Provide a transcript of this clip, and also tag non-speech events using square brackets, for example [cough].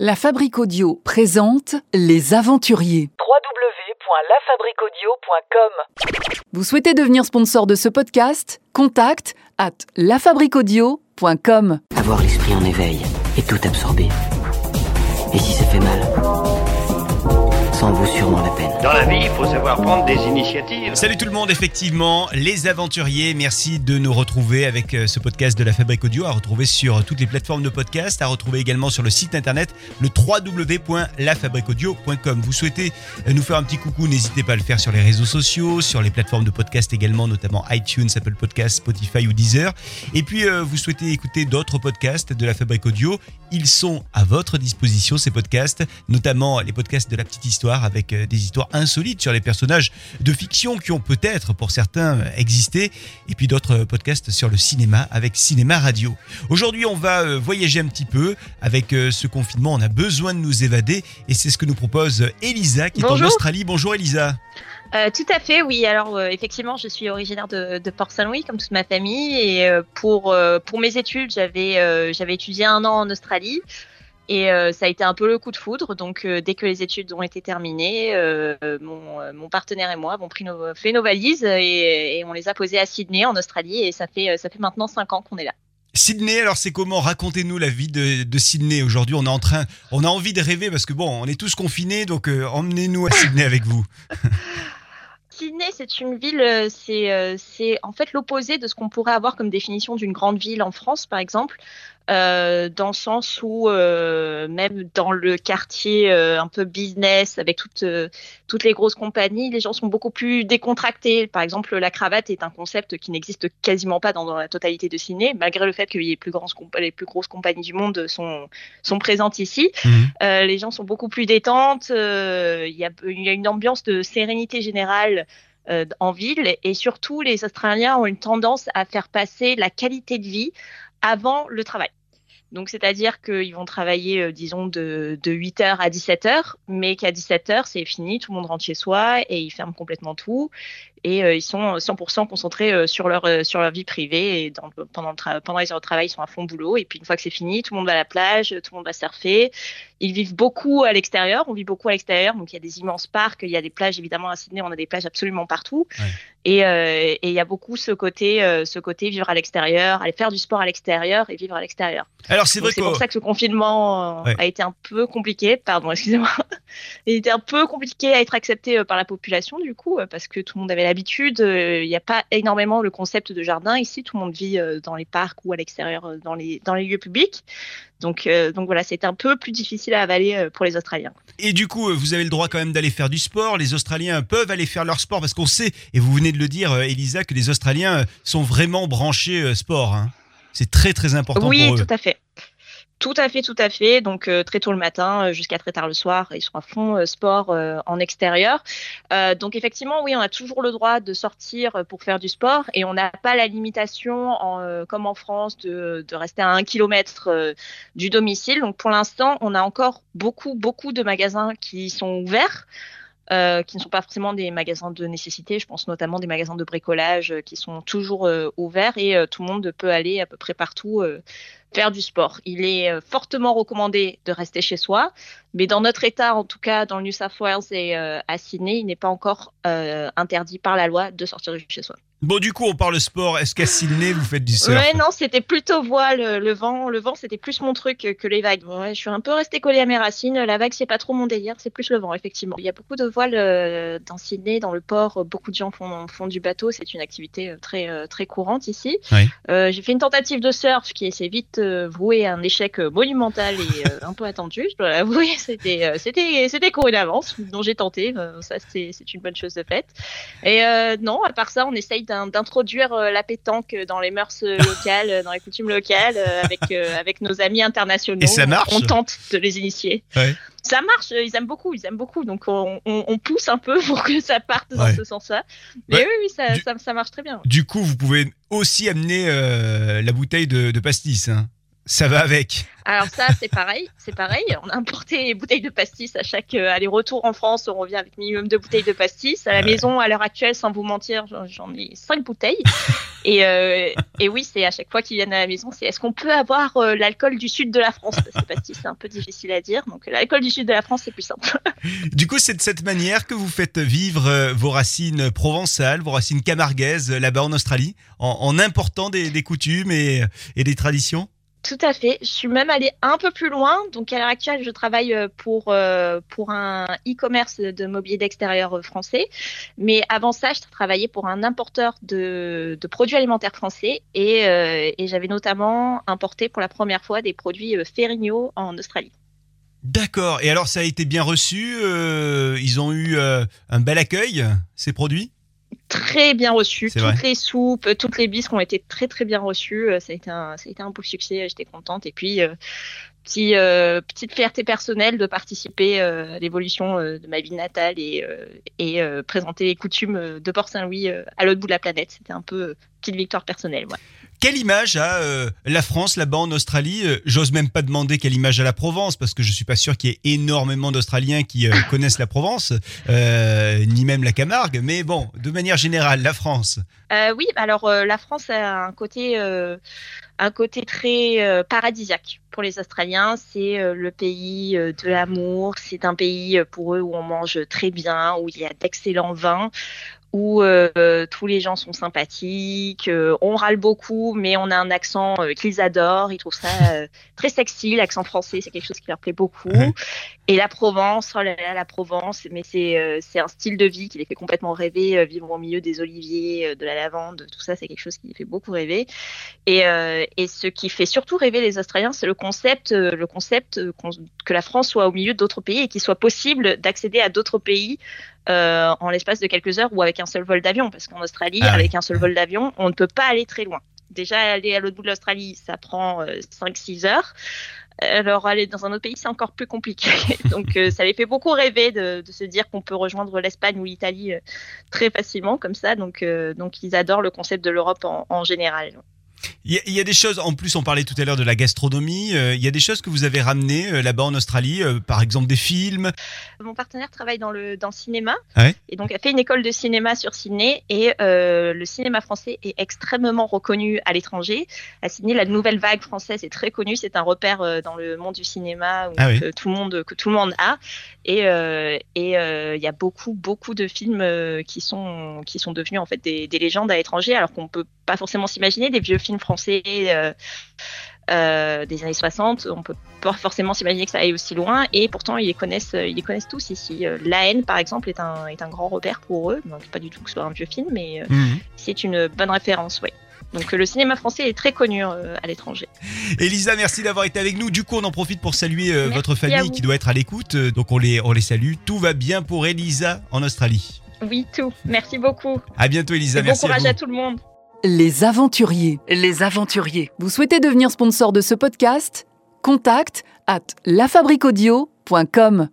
La Fabrique Audio présente Les Aventuriers. www.lafabriquaudio.com Vous souhaitez devenir sponsor de ce podcast? Contact à lafabriquaudio.com. Avoir l'esprit en éveil et tout absorber. Et si ça fait mal? Ça en vaut sûrement la peine. Dans la vie, il faut savoir prendre des initiatives. Salut tout le monde, effectivement, les aventuriers, merci de nous retrouver avec euh, ce podcast de la Fabrique Audio, à retrouver sur toutes les plateformes de podcast, à retrouver également sur le site internet, le www.lafabriqueaudio.com. Vous souhaitez euh, nous faire un petit coucou, n'hésitez pas à le faire sur les réseaux sociaux, sur les plateformes de podcast également, notamment iTunes, Apple Podcasts, Spotify ou Deezer. Et puis, euh, vous souhaitez écouter d'autres podcasts de la Fabrique Audio, ils sont à votre disposition, ces podcasts, notamment les podcasts de la petite histoire avec euh, des histoires insolites sur les personnages de fiction qui ont peut-être pour certains euh, existé, et puis d'autres euh, podcasts sur le cinéma avec Cinéma Radio. Aujourd'hui, on va voyager un petit peu avec ce confinement. On a besoin de nous évader, et c'est ce que nous propose Elisa qui est en. Australie. Bonjour Elisa. Euh, tout à fait, oui. Alors euh, effectivement, je suis originaire de, de Port-Saint-Louis, comme toute ma famille, et euh, pour pour mes études, j'avais j'avais étudié un an en Australie. Et euh, ça a été un peu le coup de foudre. Donc, euh, dès que les études ont été terminées, euh, mon, mon partenaire et moi avons pris nos, fait nos valises et, et on les a posées à Sydney, en Australie. Et ça fait, ça fait maintenant cinq ans qu'on est là. Sydney, alors c'est comment? Racontez-nous la vie de, de Sydney. Aujourd'hui, on est en train, on a envie de rêver parce que bon, on est tous confinés, donc emmenez-nous à Sydney avec vous. [laughs] Sydney, c'est une ville, c'est en fait l'opposé de ce qu'on pourrait avoir comme définition d'une grande ville en France, par exemple, euh, dans le sens où euh, même dans le quartier euh, un peu business, avec toutes toutes les grosses compagnies, les gens sont beaucoup plus décontractés. Par exemple, la cravate est un concept qui n'existe quasiment pas dans, dans la totalité de Sydney, malgré le fait que les plus grandes les plus grosses compagnies du monde sont sont présentes ici. Mhm. Les gens sont beaucoup plus détentes. Il y, a, il y a une ambiance de sérénité générale euh, en ville et surtout les Australiens ont une tendance à faire passer la qualité de vie avant le travail. Donc, c'est-à-dire qu'ils vont travailler, euh, disons, de, de 8h à 17h, mais qu'à 17h, c'est fini, tout le monde rentre chez soi et ils ferment complètement tout. Et euh, ils sont 100% concentrés euh, sur, leur, euh, sur leur vie privée. Et dans, pendant, le pendant les heures de travail, ils sont à fond boulot. Et puis, une fois que c'est fini, tout le monde va à la plage, tout le monde va surfer. Ils vivent beaucoup à l'extérieur. On vit beaucoup à l'extérieur. Donc, il y a des immenses parcs. Il y a des plages, évidemment, à Sydney. On a des plages absolument partout. Ouais. Et, euh, et il y a beaucoup ce côté, euh, ce côté vivre à l'extérieur, aller faire du sport à l'extérieur et vivre à l'extérieur. Alors c'est vrai C'est pour ça que ce confinement euh, Ouais. a été un peu compliqué. Pardon, [laughs] excusez-moi. Il était un peu compliqué à être accepté euh, par la population, du coup, euh, parce que tout le monde avait l'habitude. Euh, Il n'y a pas énormément le concept de jardin ici. Tout le monde vit euh, dans les parcs ou à l'extérieur, euh, dans les, dans les lieux publics. Donc, euh, donc voilà, c'était un peu plus difficile à avaler pour les Australiens. Et du coup, vous avez le droit quand même d'aller faire du sport. Les Australiens peuvent aller faire leur sport parce qu'on sait, et vous venez de le dire, Elisa, que les Australiens sont vraiment branchés sport. hein. C'est très très important Oui, pour eux. tout à fait. Tout à fait, tout à fait. Donc euh, très tôt le matin euh, jusqu'à très tard le soir, ils sont à fond euh, sport en extérieur. Donc effectivement, oui, on a toujours le droit de sortir pour faire du sport et on n'a pas la limitation, comme en France, de, rester à un kilomètre du domicile. Donc pour l'instant, on a encore beaucoup, beaucoup de magasins qui sont ouverts. qui ne sont pas forcément des magasins de nécessité, je pense notamment des magasins de bricolage qui sont toujours ouverts et tout le monde peut aller à peu près partout faire du sport. Il est euh, fortement recommandé de rester chez soi, mais dans notre État, en tout cas dans le New South Wales et euh, à Sydney, il n'est pas encore euh, interdit par la loi de sortir de chez soi. Bon, du coup, on parle sport. Est-ce qu'à Sydney, vous faites du surf Ouais, non, c'était plutôt voile, le, vent. Le vent, c'était plus mon truc que, les vagues. Ouais, je suis un peu restée collée à mes racines. La vague, c'est pas trop mon délire, c'est plus le vent, effectivement. Il y a beaucoup de voiles euh, dans Sydney, dans le port. Beaucoup de gens font, font du bateau. C'est une activité très, très courante ici. Oui. J'ai fait une tentative de surf qui s'est vite à un échec euh, monumental et euh, un peu attendu. Je dois l'avouer, [laughs] c'était, euh, c'était, c'était court une avance dont j'ai tenté. Ça, c'est, c'est une bonne chose de faite. Et non, à part ça, on essaye d'in- d'introduire la pétanque dans les mœurs locales, dans les coutumes locales, avec, avec nos amis internationaux. Et ça marche? On tente de les initier. Ouais. Ça marche, euh, ils aiment beaucoup, ils aiment beaucoup. Donc on, on, on pousse un peu [laughs] pour que ça parte dans ce sens-là. Mais Ouais. oui, oui, ça, Du- ça, ça marche très bien. Du coup, vous pouvez aussi amener euh, la bouteille de, de pastis. hein. Ça va avec. Alors ça, c'est pareil, c'est pareil. On a importé les bouteilles de pastis à chaque euh, aller-retour en France. On revient avec minimum de bouteilles de pastis. À la maison, à l'heure actuelle, sans vous mentir, j'en- ai cinq bouteilles. [laughs] Et, euh, et oui, c'est à chaque fois qu'ils viennent à la maison, c'est est-ce qu'on peut avoir euh, l'alcool du sud de la France? Parce que pastis, c'est un peu difficile à dire. Donc l'alcool du sud de la France, c'est plus simple. [laughs] Du coup, c'est de cette manière que vous faites vivre vos racines provençales, vos racines camarguaises là-bas en Australie, en, en important des, des coutumes et, et des traditions? Tout à fait. Je suis même allée un peu plus loin. Donc, à l'heure actuelle, je travaille euh, pour, euh, pour un e-commerce de mobilier d'extérieur euh, français. Mais avant ça, je travaillais pour un importeur de, produits alimentaires français. Et, j'avais notamment importé pour la première fois des produits Ferrigno en Australie. D'accord. Et alors, ça a été bien reçu Ils ont eu un bel accueil, ces produits? Très bien reçu. Toutes vrai. les soupes, euh, toutes les bisques ont été très, très bien reçues. Euh, Ça a été un, ça a été un beau succès. J'étais contente. Et puis, euh, petit, euh, petite fierté personnelle de participer euh, à l'évolution euh, de ma ville natale et, euh, et euh, présenter les coutumes euh, de Port-Saint-Louis euh, à l'autre bout de la planète. C'était un peu euh, petite victoire personnelle. ouais. Quelle image a euh, la France là-bas en Australie Euh, J'ose même pas demander quelle image a la Provence, parce que je suis pas sûr qu'il y ait énormément d'Australiens qui euh, [laughs] connaissent la Provence, euh, ni même la Camargue. Mais bon, de manière générale, la France. Oui, alors la France a un côté, un côté très paradisiaque pour les Australiens. C'est le pays de l'amour. C'est un pays pour eux où on mange très bien, où il y a d'excellents vins, où euh, tous les gens sont sympathiques. euh, on râle beaucoup, mais on a un accent euh, qu'ils adorent. Ils trouvent ça très sexy. L'accent français, c'est quelque chose qui leur plaît beaucoup. Ouais. Et la Provence, oh là là, la Provence, mais c'est un style de vie qui les fait complètement rêver. vivre au milieu des oliviers, de la lavande, tout ça, c'est quelque chose qui les fait beaucoup rêver. Et, et ce qui fait surtout rêver les Australiens, c'est le concept, le concept que la France soit au milieu d'autres pays et qu'il soit possible d'accéder à d'autres pays euh, en l'espace de quelques heures ou avec un seul vol d'avion. Parce qu'en Australie, Ah avec un seul vol d'avion, on ne peut pas aller très loin. Déjà, aller à l'autre bout de l'Australie, ça prend euh, 5-6 heures. Alors, aller dans un autre pays, c'est encore plus compliqué. [laughs] Donc, euh, ça les fait beaucoup rêver de, de se dire qu'on peut rejoindre l'Espagne ou l'Italie euh, très facilement, comme ça. Donc, euh, donc, ils adorent le concept de l'Europe en, en général. Il y, a- il y a des choses, en plus on parlait tout à l'heure de la gastronomie, euh, il y a des choses que vous avez ramenées euh, là-bas en Australie, euh, par exemple des films? Mon partenaire travaille dans le, dans le cinéma Ouais. et donc a fait une école de cinéma sur Sydney et le cinéma français est extrêmement reconnu à l'étranger. À Sydney, la nouvelle vague française est très connue, c'est un repère dans le monde du cinéma où- Ah oui. que tout le monde que tout le monde a et il y a beaucoup beaucoup de films qui sont qui sont devenus en fait des, des légendes à l'étranger alors qu'on peut pas forcément s'imaginer des vieux films français euh, euh, des années 60, on peut pas forcément s'imaginer que ça aille aussi loin, et pourtant ils les connaissent, ils les connaissent tous ici. Euh, La haine, par exemple, est un, est un grand repère pour eux. Donc pas du tout que ce soit un vieux film, mais Mhm. c'est une bonne référence. Donc le cinéma français est très connu euh, à l'étranger. Elisa, merci d'avoir été avec nous. Du coup, on en profite pour saluer euh, votre famille qui doit être à l'écoute. Donc on les, on les salue. Tout va bien pour Elisa en Australie. Oui, tout. Merci beaucoup. À bientôt Elisa, Et bon merci à courage vous. à tout le monde. Les aventuriers. Les aventuriers. Vous souhaitez devenir sponsor de ce podcast? Contact à lafabriquaudio.com.